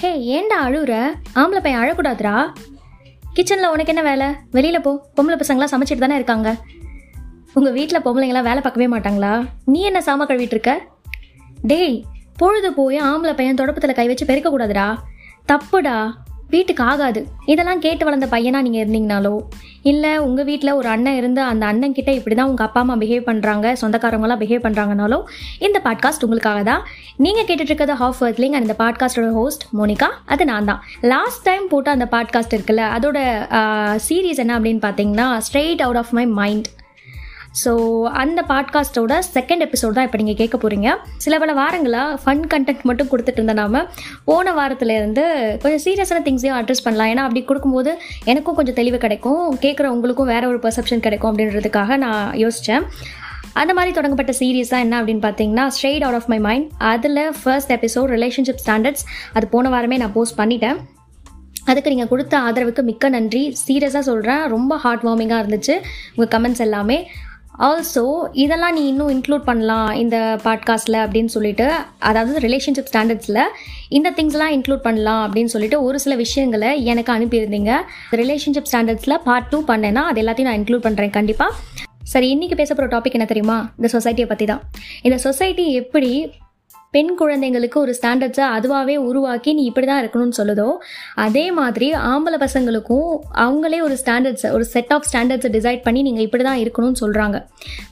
ஹே ஏன்டா அழுகுற ஆம்பளை பையன் அழக்கூடாதுடா. கிச்சனில் உனக்கு என்ன வேலை? வெளியில் போ. பொம்பளை பசங்களாம் சமைச்சிட்டு தானே இருக்காங்க. உங்கள் வீட்டில் பொம்பளைங்களாம் வேலை பார்க்கவே மாட்டாங்களா? நீ என்ன சாம கழுவிட்டு இருக்க? டேய் பொழுது போய் ஆம்பளை பையன் தொடப்பத்தில் கை வச்சு பெருக்கக்கூடாதுடா. தப்புடா. வீட்டுக்கு ஆகாது. இதெல்லாம் கேட்டு வளர்ந்த பையனா நீங்கள் இருந்தீங்கனாலோ? இல்லை உங்கள் வீட்டில் ஒரு அண்ணன் இருந்து அந்த அண்ணன் கிட்ட இப்படி தான் உங்கள் அப்பா அம்மா பிஹேவ் பண்ணுறாங்க சொந்தக்காரவங்களாம் பிஹேவ் பண்ணுறாங்கனாலும் இந்த பாட்காஸ்ட் உங்களுக்காக தான். நீங்கள் கேட்டுட்டு இருக்கிறது ஹாஃப் வர்த்லிங் அண்ட் இந்த பாட்காஸ்டோட ஹோஸ்ட் மோனிகா அது நான் தான். லாஸ்ட் டைம் போட்ட அந்த பாட்காஸ்ட் இருக்குல்ல அதோட சீரீஸ் என்ன அப்படின்னு பார்த்தீங்கன்னா straight out of my mind so அந்த பாட்காஸ்ட்டோட செகண்ட் எபிசோட் தான் இப்போ நீங்கள் கேட்க போகிறீங்க சில பல வாரங்களாக ஃபன் கண்டென்ட் மட்டும் கொடுத்துட்டு இருந்த நாம போன வாரத்துலேருந்து கொஞ்சம் சீரியஸான திங்ஸையும் அட்ரஸ் பண்ணலாம். ஏன்னா அப்படி கொடுக்கும்போது எனக்கும் கொஞ்சம் தெளிவு கிடைக்கும். கேட்குற உங்களுக்கும் வேற ஒரு பெர்செப்ஷன் கிடைக்கும் அப்படின்றதுக்காக நான் யோசித்தேன் அந்த மாதிரி தொடங்கப்பட்ட சீரீஸ் தான் என்ன அப்படின்னு பார்த்தீங்கன்னா straight out of my mind அதில் ஃபர்ஸ்ட் எபிசோட் ரிலேஷன்ஷிப் ஸ்டாண்டர்ட்ஸ் அது போன வாரமே நான் போஸ்ட் பண்ணிட்டேன். அதுக்கு நீங்கள் கொடுத்த ஆதரவுக்கு மிக்க நன்றி. சீரியஸாக சொல்கிறேன் ரொம்ப ஹார்ட் வார்மிங்காக இருந்துச்சு. உங்கள் கமெண்ட்ஸ் எல்லாமே. ஆல்சோ இதெல்லாம் நீ இன்னும் இன்க்ளூட் பண்ணலாம் இந்த பாட்காஸ்ட்டில் அப்படின்னு சொல்லிட்டு அதாவது ரிலேஷன்ஷிப் ஸ்டாண்டர்ட்ஸில் இந்த திங்ஸ்லாம் இன்க்ளூட் பண்ணலாம் அப்படின்னு சொல்லிட்டு ஒரு சில விஷயங்களை எனக்கு அனுப்பியிருந்தீங்க. ரிலேஷன்ஷிப் ஸ்டாண்டர்ட்ஸில் பார்ட் டூ பண்ணேன்னா அது எல்லாத்தையும் நான் இன்க்ளூட் பண்ணுறேன் கண்டிப்பாக சரி இன்றைக்கி பேச போகிற டாபிக் என்ன தெரியுமா? இந்த சொசைட்டியை பற்றி தான் இந்த சொசைட்டி எப்படி பெண் குழந்தைங்களுக்கு ஒரு ஸ்டாண்டர்ட்ஸை அதுவாகவே உருவாக்கி நீ இப்படி தான் இருக்கணும்னு சொல்லுதோ அதே மாதிரி ஆம்பளை பசங்களுக்கும் அவங்களே ஒரு ஸ்டாண்டர்ட்ஸை ஒரு செட் ஆஃப் ஸ்டாண்டர்ட்ஸை டிசைட் பண்ணி நீங்கள் இப்படி தான் இருக்கணும்னு சொல்கிறாங்க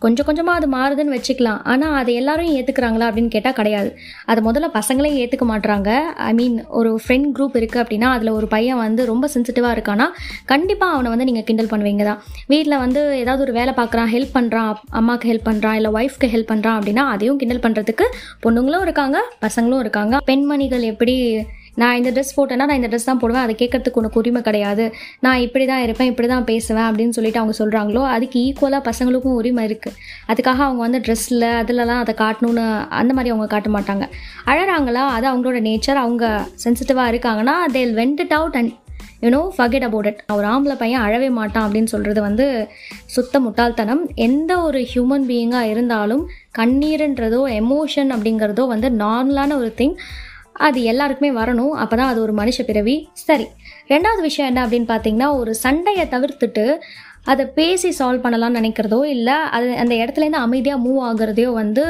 கொஞ்சம் கொஞ்சமாக அது மாறுதுன்னு வச்சுக்கலாம். ஆனால் அதை எல்லாரும் ஏற்றுக்கிறாங்களா அப்படின்னு கேட்டால் கிடையாது. அது முதல்ல பசங்களே ஏற்றுக்க மாட்றாங்க. ஐ மீன் ஒரு ஃப்ரெண்ட் குரூப் இருக்குது அப்படின்னா அதில் ஒரு பையன் வந்து ரொம்ப சென்சிட்டிவாக இருக்கானா கண்டிப்பாக அவனை வந்து நீங்கள் கிண்டல் பண்ணுவீங்க தான் வீட்டில் வந்து ஏதாவது ஒரு வேலை பார்க்குறான் ஹெல்ப் பண்ணுறான் அம்மாவுக்கு ஹெல்ப் பண்ணுறான் இல்லை ஒய்ஃப்க்கு ஹெல்ப் பண்ணுறான் அப்படின்னா அதையும் கிண்டல் பண்ணுறதுக்கு பொண்ணுங்களும் இருக்காங்க பசங்களும் இருக்காங்க. பெண்மணிகள் எப்படி நான் இந்த ட்ரெஸ் போட்டேன்னா நான் இந்த ட்ரெஸ் தான் போடுவேன் அதை கேட்கறதுக்கு உனக்கு உரிமை கிடையாது. நான் இப்படி தான் இருப்பேன் இப்படி தான் பேசுவேன் அப்படின்னு சொல்லிட்டு அவங்க சொல்கிறாங்களோ அதுக்கு ஈக்குவலாக பசங்களுக்கும் உரிமை இருக்குது அதுக்காக அவங்க வந்து ட்ரெஸ்ஸில் அதிலலாம் அதை காட்டணும்னு அந்த மாதிரி அவங்க காட்ட மாட்டாங்க. அழகாங்களா அது அவங்களோட நேச்சர் அவங்க சென்சிட்டிவாக இருக்காங்கன்னா they'll went it out and you know forget about it ஒரு ஆம்பளை பையன் அழவே மாட்டான் அப்படின்னு சொல்கிறது வந்து சுத்த முட்டாள்தனம். எந்த ஒரு ஹியூமன் பீயிங்காக இருந்தாலும் கண்ணீருன்றதோ எமோஷன் அப்படிங்கிறதோ வந்து நார்மலான ஒரு திங் அது எல்லாருக்குமே வரணும். அப்போ தான் அது ஒரு மனுஷ பிறவி. சரி. ரெண்டாவது விஷயம் என்ன அப்படின்னு பார்த்தீங்கன்னா ஒரு சண்டையை தவிர்த்துட்டு அதை பேசி சால்வ் பண்ணலாம்னு நினைக்கிறதோ இல்லை அது அந்த இடத்துலேருந்து அமைதியாக மூவ் ஆகுறதையோ வந்து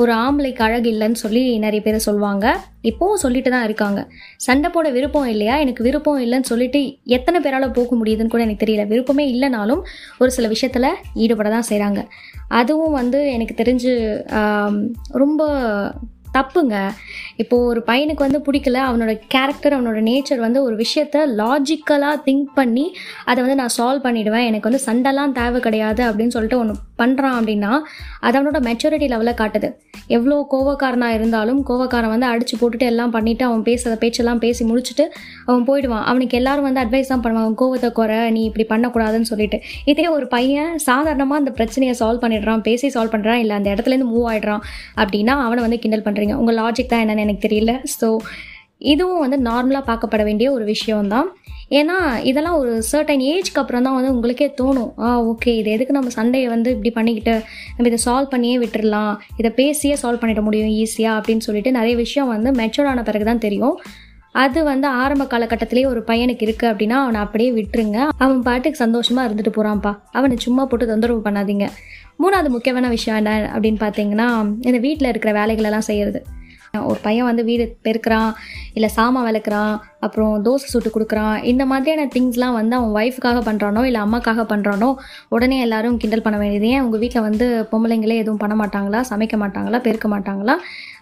ஒரு ஆம்பளைக்கு அழகு இல்லைன்னு சொல்லி நிறைய பேர் சொல்லுவாங்க. இப்போவும் சொல்லிட்டு தான் இருக்காங்க. சண்டை போட விருப்பம் இல்லையா? எனக்கு விருப்பம் இல்லைன்னு சொல்லிட்டு எத்தனை பேரால் போக முடியுதுன்னு கூட எனக்கு தெரியல. விருப்பமே இல்லைனாலும் ஒரு சில விஷயத்தில் ஈடுபட தான் செய்கிறாங்க அதுவும் வந்து எனக்கு தெரிஞ்சு ரொம்ப தப்புங்க. இப்போது ஒரு பையனுக்கு வந்து பிடிக்கல அவனோட கேரக்டர் அவனோட நேச்சர் வந்து ஒரு விஷயத்த லாஜிக்கலாக திங்க் பண்ணி அதை வந்து நான் சால்வ் பண்ணிவிடுவேன் எனக்கு வந்து சண்டைலாம் தேவை கிடையாது அப்படின்னு சொல்லிட்டு ஒன்று பண்ணுறான் அப்படின்னா அது அவனோட மெச்சூரிட்டி லெவலில் காட்டுது. எவ்வளோ கோவக்காரனாக இருந்தாலும் கோவக்காரன் வந்து அடித்து போட்டுட்டு எல்லாம் பண்ணிவிட்டு அவன் பேசுகிற பேச்செல்லாம் பேசி முடிச்சுட்டு அவன் போயிடுவான். அவனுக்கு எல்லாரும் வந்து அட்வைஸ் தான் பண்ணுவாங்க கோவத்தை குறை நீ இப்படி பண்ணக்கூடாதுன்னு சொல்லிட்டு. இதே ஒரு பையன் சாதாரணமாக அந்த பிரச்சனையை சால்வ் பண்ணிடுறான் பேசி சால்வ் பண்ணுறான் இல்லை அந்த இடத்துலேருந்து மூவ் ஆகிடுறான் அப்படின்னா அவனை வந்து கிண்டல் பண்ணுறீங்க உங்கள் லாஜிக் தான் என்னென்னு எனக்கு தெரியல. ஸோ இதுவும் வந்து நார்மலாக பார்க்கப்பட வேண்டிய ஒரு விஷயம்தான். ஏன்னா இதெல்லாம் ஒரு சர்டன் ஏஜ்க்கு அப்புறம் தான் வந்து உங்களுக்கே தோணும். ஆ ஓகே இது எதுக்கு நம்ம சண்டையை வந்து இப்படி பண்ணிக்கிட்டு நம்ம இதை சால்வ் பண்ணியே விட்டுடலாம் இதை பேசியே சால்வ் பண்ணிட முடியும் ஈஸியாக அப்படின்னு சொல்லிட்டு நிறைய விஷயம் வந்து மெச்சூர் ஆன பிறகு தான் தெரியும். அது வந்து ஆரம்ப காலகட்டத்திலேயே ஒரு பையனுக்கு இருக்குது அப்படின்னா அவனை அப்படியே விட்டுருங்க. அவன் பாட்டுக்கு சந்தோஷமாக இருந்துட்டு போகிறான்ப்பா அவனை சும்மா போட்டு தொந்தரவு பண்ணாதீங்க. மூணாவது முக்கியமான விஷயம் என்ன அப்படின்னு பார்த்தீங்கன்னா இந்த வீட்டில் இருக்கிற வேலைகளெல்லாம் செய்கிறது ஒரு பையன் வந்து வீடு பெருக்கிறான் இல்லை சாமான் விளக்குறான் அப்புறம் தோசை சுட்டு கொடுக்குறான். இந்த மாதிரியான திங்ஸ்லாம் வந்து அவன் ஒய்ஃபுக்காக பண்ணுறானோ இல்லை அம்மாக்காக பண்ணுறானோ உடனே எல்லாரும் கிண்டல் பண்ண வேண்டியது. ஏன்? உங்கள் வீட்டில் வந்து பொம்பளைங்களே எதுவும் பண்ண மாட்டாங்களா? சமைக்க மாட்டாங்களா? பெருக்க மாட்டாங்களா?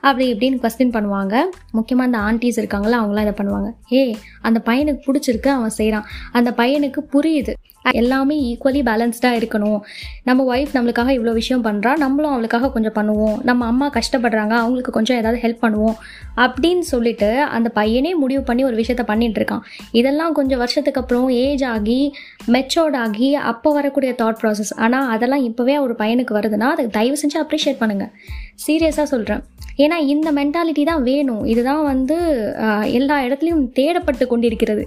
அப்படி இப்படின்னு கொஸ்டின் பண்ணுவாங்க. முக்கியமாக அந்த ஆண்டிஸ் இருக்காங்களா அவங்களாம் இதை பண்ணுவாங்க. ஏ அந்த பையனுக்கு பிடிச்சிருக்கு அவன் செய்கிறான் அந்த பையனுக்கு புரியுது. எல்லாமே ஈக்குவலி பேலன்ஸ்டாக இருக்கணும். நம்ம ஒய்ஃப் நம்மளுக்காக இவ்வளோ விஷயம் பண்ணுறா நம்மளும் அவளுக்காக கொஞ்சம் பண்ணுவோம். நம்ம அம்மா கஷ்டப்படுறாங்க அவங்களுக்கு கொஞ்சம் ஏதாவது ஹெல்ப் பண்ணுவோம். அப்படின்னு சொல்லிட்டு அந்த பையனே முடிவு பண்ணி ஒரு விஷயம் விஷயத்த பண்ணிட்டு இருக்கான் இதெல்லாம் கொஞ்சம் வருஷத்துக்கு அப்புறம் ஏஜ் ஆகி மெச்சோர்ட் ஆகி அப்போ வரக்கூடிய தாட் ப்ராசஸ் ஆனால் அதெல்லாம் இப்போவே ஒரு பையனுக்கு வருதுன்னா அதுக்கு தயவு செஞ்சு அப்ரிஷியேட் பண்ணுங்கள் சீரியஸாக சொல்கிறேன் ஏன்னா இந்த மென்டாலிட்டி தான் வேணும். இதுதான் வந்து எல்லா இடத்துலையும் தேடப்பட்டு கொண்டிருக்கிறது.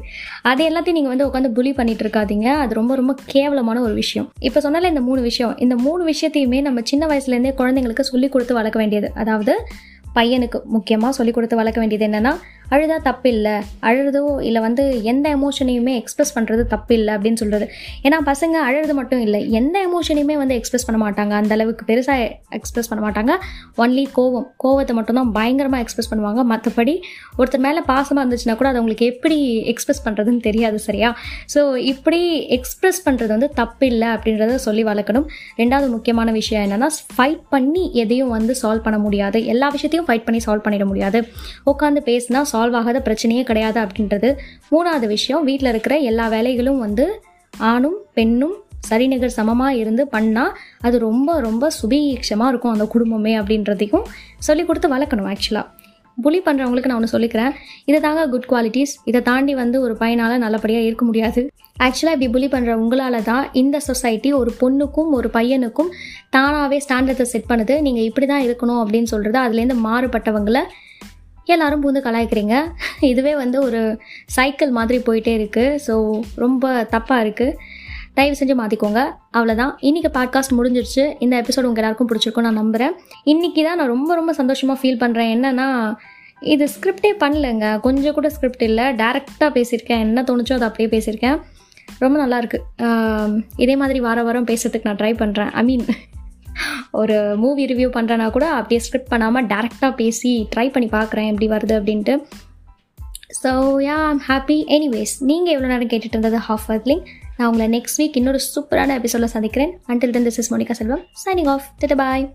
அது எல்லாத்தையும் நீங்கள் வந்து உட்காந்து புலி பண்ணிட்டு இருக்காதீங்க அது ரொம்ப ரொம்ப கேவலமான ஒரு விஷயம். இப்போ சொன்னால இந்த மூணு விஷயம். இந்த மூணு விஷயத்தையுமே நம்ம சின்ன வயசுலேருந்தே குழந்தைங்களுக்கு சொல்லி கொடுத்து வளர்க்க வேண்டியது. அதாவது பையனுக்கு முக்கியமாக சொல்லிக் கொடுத்து வளர்க்க வேண்டியது என்னென்னா அழுதா தப்பு இல்லை அழுறதோ இல்லை வந்து எந்த எமோஷனையுமே எக்ஸ்பிரஸ் பண்ணுறது தப்பு இல்லை அப்படின்னு சொல்கிறது ஏன்னா பசங்க அழுறது மட்டும் இல்லை எந்த எமோஷனையுமே வந்து எக்ஸ்பிரஸ் பண்ண மாட்டாங்க. அந்த அளவுக்கு பெருசாக எக்ஸ்பிரஸ் பண்ண மாட்டாங்க. ஒன்லி கோவம் கோவத்தை மட்டும்தான் பயங்கரமாக எக்ஸ்பிரஸ் பண்ணுவாங்க. மற்றபடி ஒருத்தர் மேலே பாசமாக இருந்துச்சுன்னா கூட அது அவங்களுக்கு எப்படி எக்ஸ்பிரஸ் பண்ணுறதுன்னு தெரியாது சரியா? ஸோ இப்படி எக்ஸ்பிரஸ் பண்ணுறது வந்து தப்பு இல்லை அப்படின்றத சொல்லி வளர்க்கணும். ரெண்டாவது முக்கியமான விஷயம் என்னென்னா ஃபைட் பண்ணி எதையும் வந்து சால்வ் பண்ண முடியாது. எல்லா விஷயத்தையும் ஃபைட் பண்ணி சால்வ் பண்ணிட முடியாது. உட்காந்து பேசினா சால்வ் ஆகாத பிரச்சனையே கிடையாது அப்படின்றது மூணாவது விஷயம். வீட்டில் இருக்கிற எல்லா வேலைகளும் வந்து ஆணும் பெண்ணும் சரிநிகர் சமமாக இருந்து பண்ணால் அது ரொம்ப ரொம்ப சுபீட்சமாக இருக்கும் அந்த குடும்பமே அப்படின்றதையும் சொல்லி கொடுத்து வளர்க்கணும் ஆக்சுவலாக புலி பண்ணுறவங்களுக்கு நான் ஒன்று சொல்லிக்கிறேன். இதை தாங்க குட் குவாலிட்டிஸ் இதை தாண்டி வந்து ஒரு பையனால் நல்லபடியாக இருக்க முடியாது. ஆக்சுவலாக இப்படி புலி பண்ணுற உங்களால் தான் இந்த சொசைட்டி ஒரு பொண்ணுக்கும் ஒரு பையனுக்கும் தானாகவே ஸ்டாண்டர்டை செட் பண்ணுது. நீங்கள் இப்படி தான் இருக்கணும் அப்படின்னு சொல்கிறது அதுலேருந்து மாறுபட்டவங்களை எல்லாரும் பூந்து கலாய்க்கிறீங்க. இதுவே வந்து ஒரு சைக்கிள் மாதிரி போயிட்டே இருக்குது ஸோ ரொம்ப தப்பாக இருக்குது தயவு செஞ்சு மாற்றிக்கோங்க அவ்வளோதான் இன்றைக்கி பாட்காஸ்ட் முடிஞ்சிருச்சு. இந்த எபிசோடு உங்கள் எல்லாருக்கும் பிடிச்சிருக்கும் நான் நம்புகிறேன் இன்றைக்கி தான் நான் ரொம்ப ரொம்ப சந்தோஷமாக ஃபீல் பண்ணுறேன் என்னென்னா இது ஸ்கிரிப்டே பண்ணலங்க. கொஞ்சம் கூட ஸ்கிரிப்ட் இல்லை. டேரெக்டாக பேசியிருக்கேன். என்ன தோணுச்சோ அதை அப்படியே பேசியிருக்கேன். ரொம்ப நல்லாயிருக்கு இதே மாதிரி வார வாரம் பேசுறதுக்கு நான் ட்ரை பண்ணுறேன் ஐ மீன் ஒரு மூவி ரிவ்யூ பண்ணுறேன்னா கூட அப்படியே ஸ்கிரிப்ட் பண்ணாமல் டேரெக்டாக பேசி ட்ரை பண்ணி பார்க்குறேன் எப்படி வருது அப்படின்ட்டு. So yeah I'm happy anyways நீங்கள் எவ்வளோ நேரம் கேட்டுட்டு இருந்தது ஹாஃப் அர்த்லிங் நான் உங்களை நெக்ஸ்ட் வீக் இன்னொரு சூப்பரான எபிசோடில் சந்திக்கிறேன். Until then this is Monica Selvam signing off திட்ட பாய்